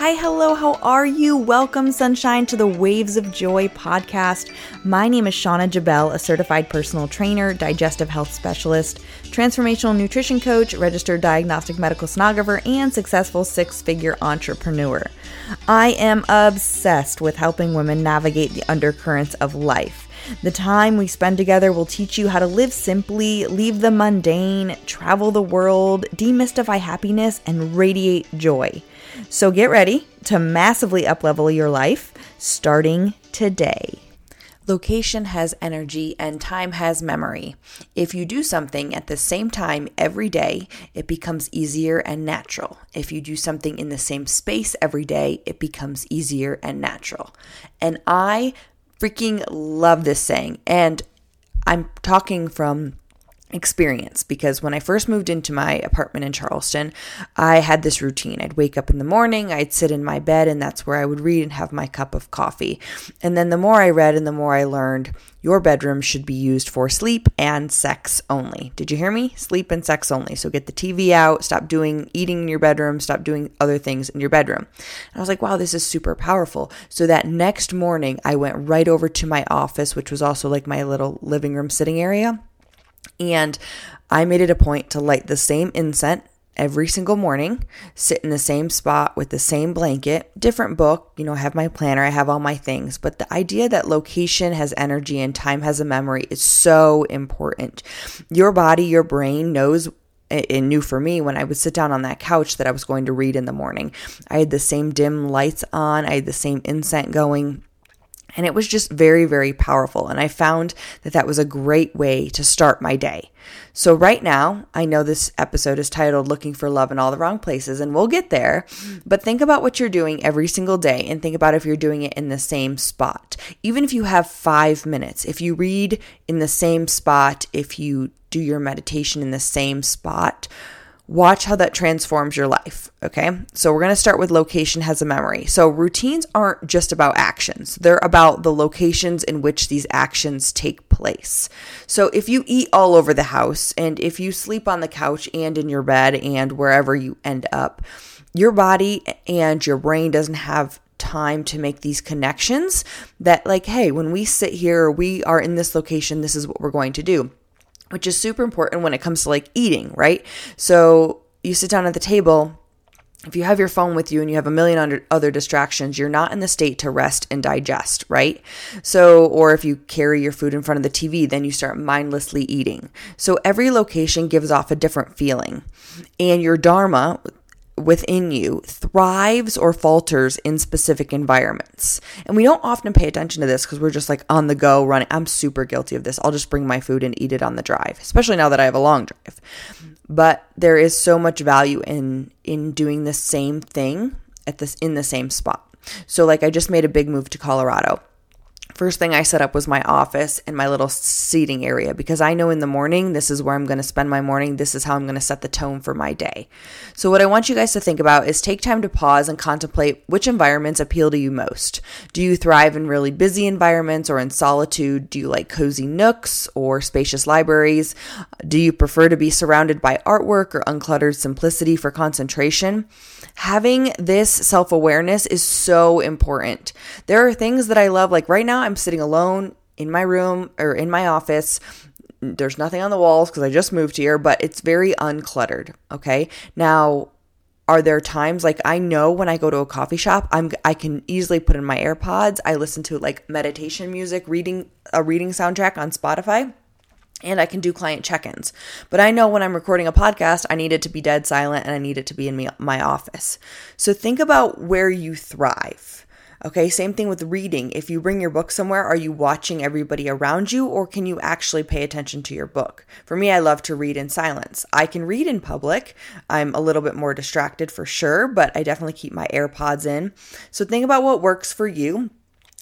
Hi, hello, how are you? Welcome, sunshine, to the Waves of Joy podcast. My name is Shauna Jabel, a certified personal trainer, digestive health specialist, transformational nutrition coach, registered diagnostic medical sonographer, and successful six figure entrepreneur. I am obsessed with helping women navigate the undercurrents of life. The time we spend together will teach you how to live simply, leave the mundane, travel the world, demystify happiness, and radiate joy. So get ready to massively uplevel your life starting today. Location has energy and time has memory. If you do something at the same time every day, it becomes easier and natural. If you do something in the same space every day, it becomes easier and natural. And I freaking love this saying. And I'm talking from experience because when I first moved into my apartment in Charleston, I had this routine. I'd wake up in the morning, I'd sit in my bed, and that's where I would read and have my cup of coffee. And then the more I read and the more I learned, your bedroom should be used for sleep and sex only. Did you hear me? Sleep and sex only. So get the TV out, stop doing eating in your bedroom, stop doing other things in your bedroom. And I was like, wow, this is super powerful. So that next morning, I went right over to my office, which was also like my little living room sitting area and I made it a point to light the same incense every single morning, sit in the same spot with the same blanket, different book, you know, I have my planner, I have all my things. But the idea that location has energy and time has a memory is so important. Your body, your brain knows it knew for me when I would sit down on that couch that I was going to read in the morning. I had the same dim lights on, I had the same incense going. And it was just very, very powerful. And I found that that was a great way to start my day. So, right now, I know this episode is titled Looking for Love in All the Wrong Places, and we'll get there. But think about what you're doing every single day and think about if you're doing it in the same spot. Even if you have five minutes, if you read in the same spot, if you do your meditation in the same spot, Watch how that transforms your life. Okay. So we're going to start with location has a memory. So routines aren't just about actions, they're about the locations in which these actions take place. So if you eat all over the house and if you sleep on the couch and in your bed and wherever you end up, your body and your brain doesn't have time to make these connections that like hey when we sit here we are in this location this is what we're going to do which is super important when it comes to like eating, right? So you sit down at the table. If you have your phone with you and you have a million other distractions, you're not in the state to rest and digest, right? So, or if you carry your food in front of the TV, then you start mindlessly eating. So, every location gives off a different feeling. And your Dharma, within you thrives or falters in specific environments. And we don't often pay attention to this because we're just like on the go running. I'm super guilty of this. I'll just bring my food and eat it on the drive, especially now that I have a long drive. But there is so much value in in doing the same thing at this in the same spot. So like I just made a big move to Colorado First thing I set up was my office and my little seating area because I know in the morning this is where I'm going to spend my morning. This is how I'm going to set the tone for my day. So, what I want you guys to think about is take time to pause and contemplate which environments appeal to you most. Do you thrive in really busy environments or in solitude? Do you like cozy nooks or spacious libraries? Do you prefer to be surrounded by artwork or uncluttered simplicity for concentration? Having this self awareness is so important. There are things that I love, like right now, I'm sitting alone in my room or in my office. There's nothing on the walls because I just moved here, but it's very uncluttered. Okay. Now, are there times like I know when I go to a coffee shop, I'm I can easily put in my AirPods. I listen to like meditation music, reading a reading soundtrack on Spotify and I can do client check ins. But I know when I'm recording a podcast, I need it to be dead silent and I need it to be in my office. So think about where you thrive. Okay, same thing with reading. If you bring your book somewhere, are you watching everybody around you or can you actually pay attention to your book? For me, I love to read in silence. I can read in public. I'm a little bit more distracted for sure, but I definitely keep my AirPods in. So think about what works for you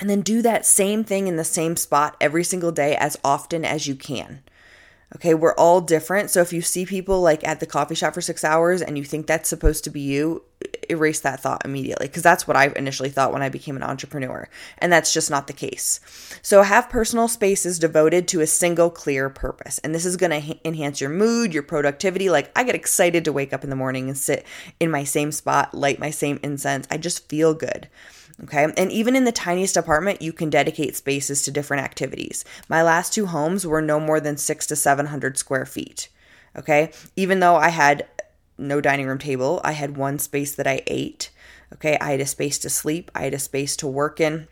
and then do that same thing in the same spot every single day as often as you can. Okay, we're all different. So if you see people like at the coffee shop for six hours and you think that's supposed to be you, erase that thought immediately because that's what I initially thought when I became an entrepreneur. And that's just not the case. So have personal spaces devoted to a single clear purpose. And this is going to ha- enhance your mood, your productivity. Like I get excited to wake up in the morning and sit in my same spot, light my same incense. I just feel good. Okay. And even in the tiniest apartment, you can dedicate spaces to different activities. My last two homes were no more than six to 700 square feet. Okay. Even though I had no dining room table, I had one space that I ate. Okay. I had a space to sleep, I had a space to work in,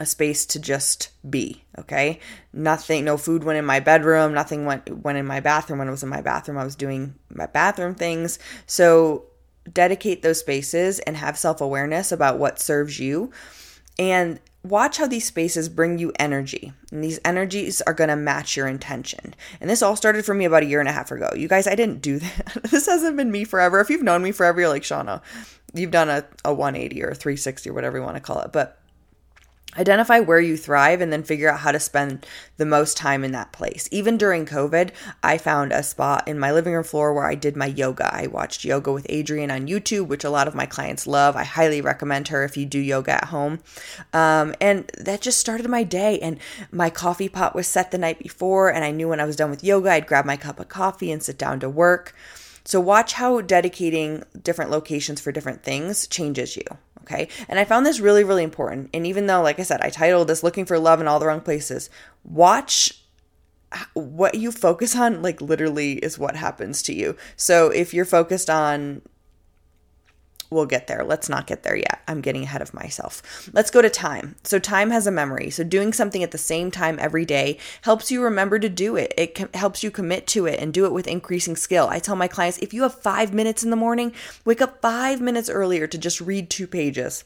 a space to just be. Okay. Nothing, no food went in my bedroom, nothing went, went in my bathroom. When it was in my bathroom, I was doing my bathroom things. So dedicate those spaces and have self awareness about what serves you. And watch how these spaces bring you energy. And these energies are going to match your intention. And this all started for me about a year and a half ago. You guys, I didn't do that. this hasn't been me forever. If you've known me forever, you're like, Shauna, you've done a, a 180 or a 360 or whatever you want to call it. But Identify where you thrive and then figure out how to spend the most time in that place. Even during COVID, I found a spot in my living room floor where I did my yoga. I watched Yoga with Adriene on YouTube, which a lot of my clients love. I highly recommend her if you do yoga at home. Um, and that just started my day. And my coffee pot was set the night before, and I knew when I was done with yoga, I'd grab my cup of coffee and sit down to work. So, watch how dedicating different locations for different things changes you. Okay. And I found this really, really important. And even though, like I said, I titled this Looking for Love in All the Wrong Places, watch what you focus on, like literally, is what happens to you. So if you're focused on we'll get there. Let's not get there yet. I'm getting ahead of myself. Let's go to time. So, time has a memory. So, doing something at the same time every day helps you remember to do it. It helps you commit to it and do it with increasing skill. I tell my clients if you have five minutes in the morning, wake up five minutes earlier to just read two pages.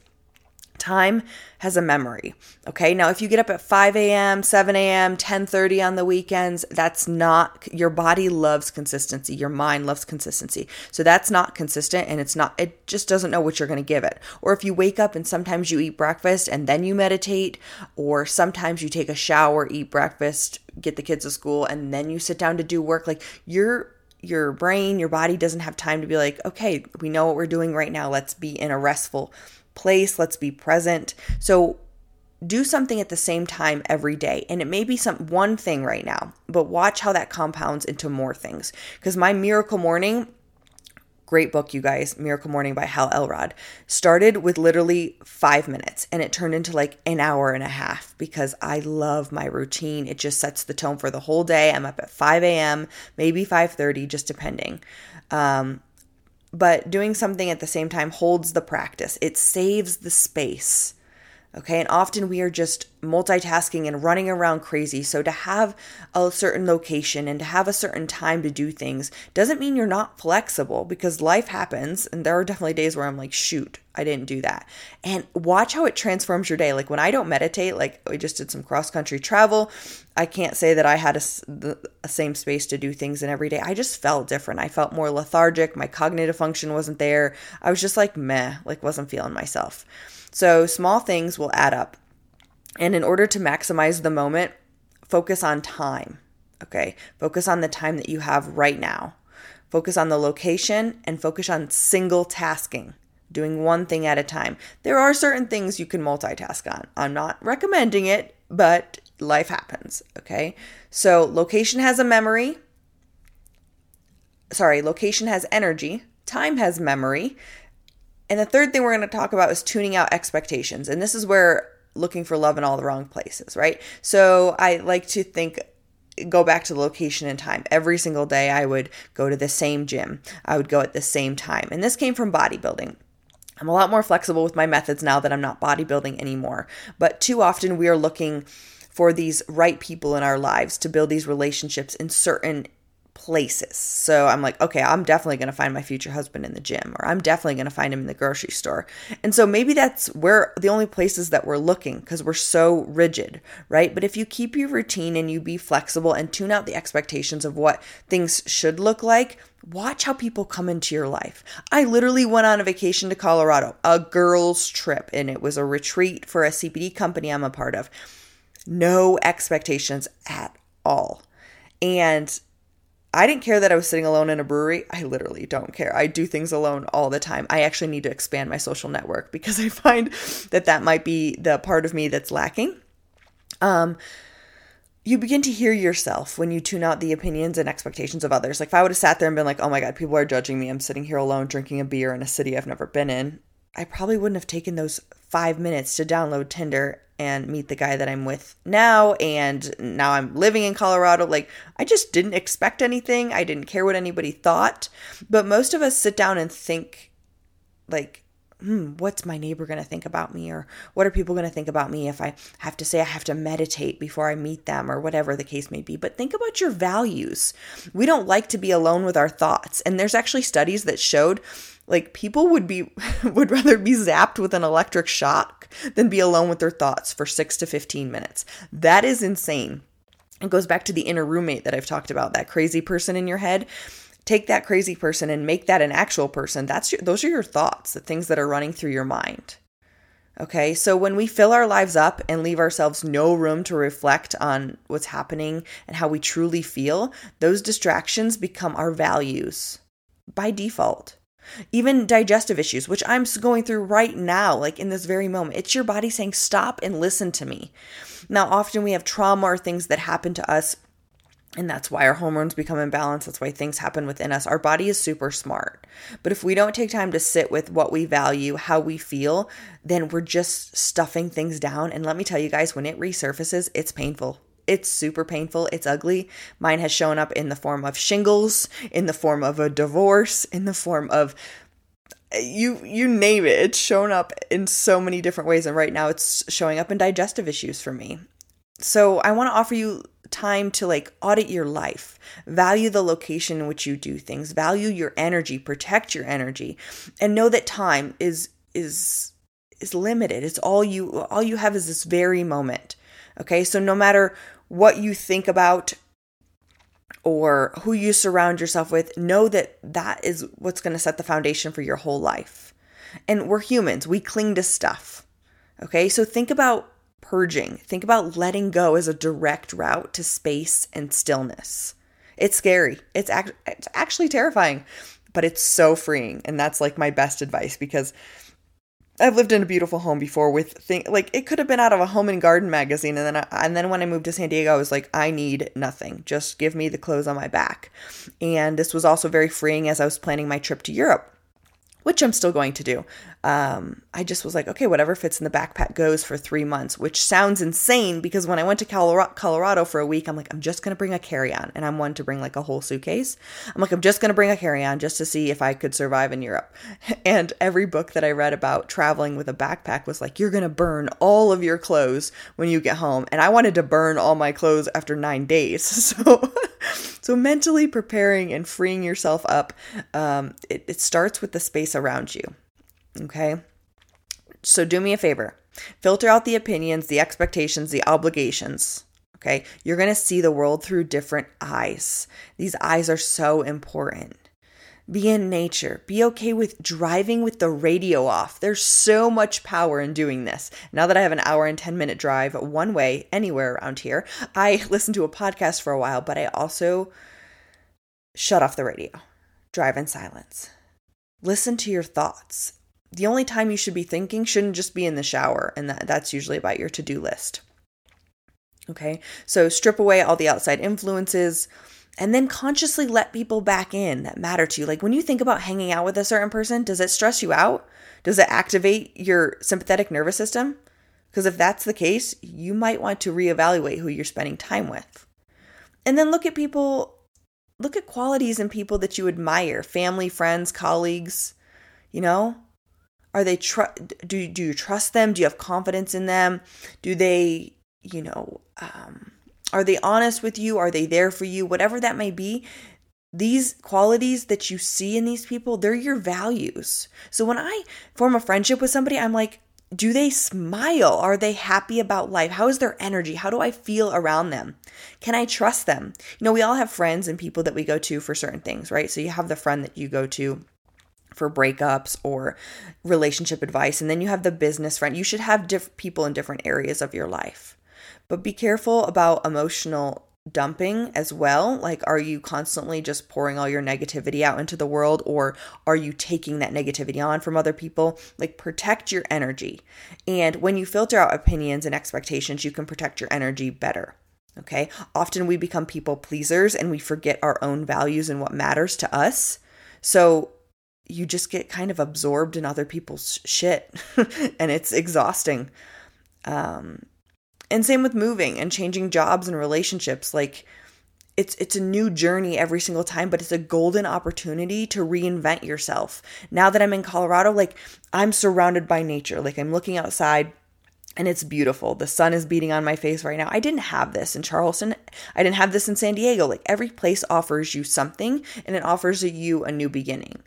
Time has a memory. Okay. Now, if you get up at 5 a.m., 7 a.m., 10:30 on the weekends, that's not your body loves consistency. Your mind loves consistency. So that's not consistent and it's not, it just doesn't know what you're going to give it. Or if you wake up and sometimes you eat breakfast and then you meditate, or sometimes you take a shower, eat breakfast, get the kids to school, and then you sit down to do work, like your your brain, your body doesn't have time to be like, okay, we know what we're doing right now. Let's be in a restful place, let's be present. So do something at the same time every day. And it may be some one thing right now, but watch how that compounds into more things. Because my miracle morning, great book, you guys, Miracle Morning by Hal Elrod, started with literally five minutes and it turned into like an hour and a half because I love my routine. It just sets the tone for the whole day. I'm up at 5 a.m., maybe 5:30, just depending. Um, but doing something at the same time holds the practice. It saves the space. Okay, and often we are just multitasking and running around crazy. So, to have a certain location and to have a certain time to do things doesn't mean you're not flexible because life happens. And there are definitely days where I'm like, shoot, I didn't do that. And watch how it transforms your day. Like when I don't meditate, like we just did some cross country travel, I can't say that I had a, the a same space to do things in every day. I just felt different. I felt more lethargic. My cognitive function wasn't there. I was just like meh, like wasn't feeling myself. So small things will add up. And in order to maximize the moment, focus on time. Okay. Focus on the time that you have right now. Focus on the location and focus on single tasking, doing one thing at a time. There are certain things you can multitask on. I'm not recommending it, but life happens. Okay. So location has a memory. Sorry, location has energy. Time has memory. And the third thing we're going to talk about is tuning out expectations. And this is where looking for love in all the wrong places, right? So I like to think go back to the location and time. Every single day I would go to the same gym. I would go at the same time. And this came from bodybuilding. I'm a lot more flexible with my methods now that I'm not bodybuilding anymore. But too often we are looking for these right people in our lives to build these relationships in certain places. So I'm like, okay, I'm definitely going to find my future husband in the gym, or I'm definitely going to find him in the grocery store. And so maybe that's where the only places that we're looking because we're so rigid, right? But if you keep your routine and you be flexible and tune out the expectations of what things should look like, watch how people come into your life. I literally went on a vacation to Colorado, a girls' trip, and it was a retreat for a CBD company I'm a part of. No expectations at all. And I didn't care that I was sitting alone in a brewery. I literally don't care. I do things alone all the time. I actually need to expand my social network because I find that that might be the part of me that's lacking. Um, you begin to hear yourself when you tune out the opinions and expectations of others. Like if I would have sat there and been like, "Oh my god, people are judging me. I'm sitting here alone drinking a beer in a city I've never been in." I probably wouldn't have taken those 5 minutes to download Tinder and meet the guy that I'm with now and now I'm living in Colorado. Like I just didn't expect anything. I didn't care what anybody thought. But most of us sit down and think like hmm, what's my neighbor going to think about me? Or what are people going to think about me if I have to say I have to meditate before I meet them or whatever the case may be? But think about your values. We don't like to be alone with our thoughts. And there's actually studies that showed like people would be would rather be zapped with an electric shock than be alone with their thoughts for 6 to 15 minutes. That is insane. It goes back to the inner roommate that I've talked about, that crazy person in your head. Take that crazy person and make that an actual person. That's your, those are your thoughts the things that are running through your mind. Okay? So when we fill our lives up and leave ourselves no room to reflect on what's happening and how we truly feel those distractions become our values by default even digestive issues, which I'm going through right now, like in this very moment. It's your body saying, stop and listen to me. Now, often we have trauma or things that happen to us and that's why our hormones become imbalanced. That's why things happen within us. Our body is super smart. But if we don't take time to sit with what we value, how we feel, then we're just stuffing things down. And let me tell you guys, when it resurfaces, it's painful. It's super painful. It's ugly. Mine has shown up in the form of shingles, in the form of a divorce, in the form of you you name it. It's shown up in so many different ways and right now it's showing up in digestive issues for me. So I want to offer you time to like audit your life, value the location in which you do things, value your energy, protect your energy, and know that time is is is limited. It's all you all you have is this very moment. Okay? So no matter what you think about or who you surround yourself with, know that that is what's going to set the foundation for your whole life. And we're humans, we cling to stuff. Okay? So think about purging. Think about letting go as a direct route to space and stillness. It's scary. It's, act- it's actually terrifying, but it's so freeing. And that's like my best advice because I've lived in a beautiful home before with thing like it could have been out of a home and garden magazine and then I, and then when I moved to San Diego I was like I need nothing just give me the clothes on my back. And this was also very freeing as I was planning my trip to Europe which I'm still going to do. Um, I just was like, okay, whatever fits in the backpack goes for three months, which sounds insane because when I went to Colorado for a week, I'm like, I'm just going to bring a carry on. And I'm one to bring like a whole suitcase. I'm like, I'm just going to bring a carry on just to see if I could survive in Europe. And every book that I read about traveling with a backpack was like, you're going to burn all of your clothes when you get home. And I wanted to burn all my clothes after nine days. So. so mentally preparing and freeing yourself up, um, it, it starts with the space around you. Okay. So do me a favor filter out the opinions, the expectations, the obligations. Okay. You're going to see the world through different eyes. These eyes are so important. Be in nature. Be okay with driving with the radio off. There's so much power in doing this. Now that I have an hour and 10 minute drive one way anywhere around here, I listen to a podcast for a while, but I also shut off the radio. Drive in silence. Listen to your thoughts. The only time you should be thinking shouldn't just be in the shower, and that, that's usually about your to do list. Okay, so strip away all the outside influences and then consciously let people back in that matter to you. Like when you think about hanging out with a certain person, does it stress you out? Does it activate your sympathetic nervous system? Because if that's the case, you might want to reevaluate who you're spending time with. And then look at people, look at qualities in people that you admire family, friends, colleagues. You know, are they, tr- do, do you trust them? Do you have confidence in them? Do they, you know, um, are they honest with you? Are they there for you? Whatever that may be, these qualities that you see in these people, they're your values. So when I form a friendship with somebody, I'm like, do they smile? Are they happy about life? How is their energy? How do I feel around them? Can I trust them? You know, we all have friends and people that we go to for certain things, right? So you have the friend that you go to for breakups or relationship advice, and then you have the business friend. You should have different people in different areas of your life. But be careful about emotional dumping as well? Like, are you constantly just pouring all your negativity out into the world, or are you taking that negativity on from other people? Like, protect your energy. And when you filter out opinions and expectations, you can protect your energy better. Okay. Often we become people pleasers and we forget our own values and what matters to us. So you just get kind of absorbed in other people's shit and it's exhausting. Um, and same with moving and changing jobs and relationships. Like it's it's a new journey every single time, but it's a golden opportunity to reinvent yourself. Now that I'm in Colorado, like I'm surrounded by nature. Like I'm looking outside and it's beautiful. The sun is beating on my face right now. I didn't have this in Charleston. I didn't have this in San Diego. Like every place offers you something and it offers you a new beginning.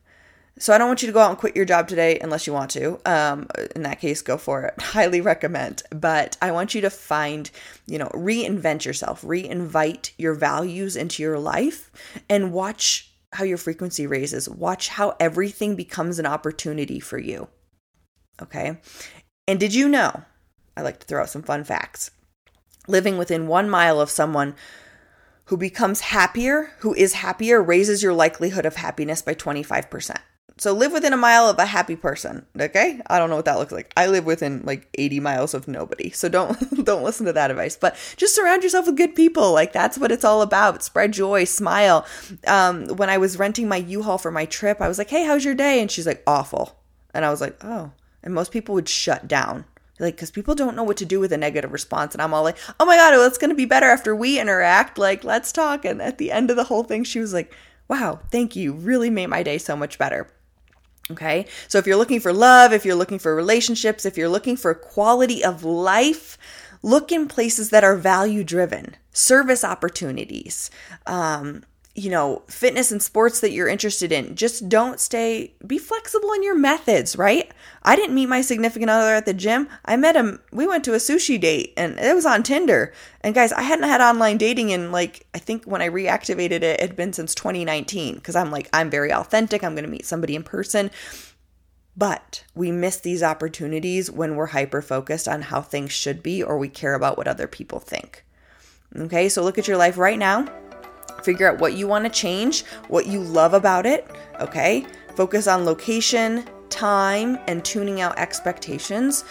So I don't want you to go out and quit your job today unless you want to. Um, in that case, go for it. Highly recommend. But I want you to find, you know, reinvent yourself, reinvite your values into your life, and watch how your frequency raises. Watch how everything becomes an opportunity for you. Okay. And did you know? I like to throw out some fun facts. Living within one mile of someone who becomes happier, who is happier, raises your likelihood of happiness by 25%. So live within a mile of a happy person, okay? I don't know what that looks like. I live within like 80 miles of nobody. So don't don't listen to that advice. But just surround yourself with good people. Like that's what it's all about. Spread joy, smile. Um, when I was renting my U-Haul for my trip, I was like, "Hey, how's your day?" And she's like, "Awful." And I was like, "Oh." And most people would shut down like because people don't know what to do with a negative response and i'm all like oh my god well, it's going to be better after we interact like let's talk and at the end of the whole thing she was like wow thank you really made my day so much better Okay. So if you're looking for love, if you're looking for relationships, if you're looking for quality of life, look in places that are value driven, service opportunities, um, you know, fitness and sports that you're interested in. Just don't stay, be flexible in your methods, right? I didn't meet my significant other at the gym. I met him, we went to a sushi date and it was on Tinder. And guys, I hadn't had online dating in like, I think when I reactivated it, it had been since 2019 because I'm like, I'm very authentic. I'm going to meet somebody in person. But we miss these opportunities when we're hyper focused on how things should be or we care about what other people think. Okay, so look at your life right now Figure out what you want to change, what you love about it, okay? Focus on location, time, and tuning out expectations,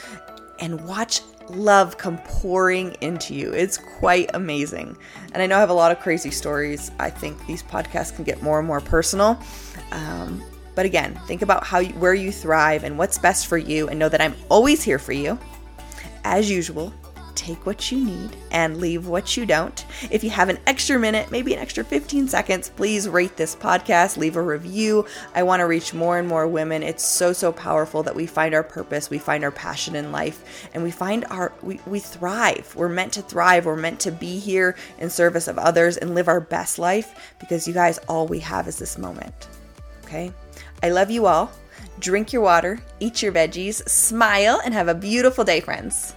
and watch love come pouring into you. It's quite amazing. And I know I have a lot of crazy stories. I think these podcasts can get more and more personal. Um, but again, think about how you, where you thrive and what's best for you, and know that I'm always here for you. As usual, take what you need and leave what you don't. If you have an extra minute, maybe an extra 15 seconds, please rate this podcast, leave a review. I want to reach more and more women. It's so, so powerful that we find our purpose, we find our passion in life, and we find our, we, we thrive. We're meant to thrive. We're meant to be here in service of others and live our best life because you guys, all we have is this moment. Okay? I love you all. Drink your water, eat your veggies, smile, and have a beautiful day, friends.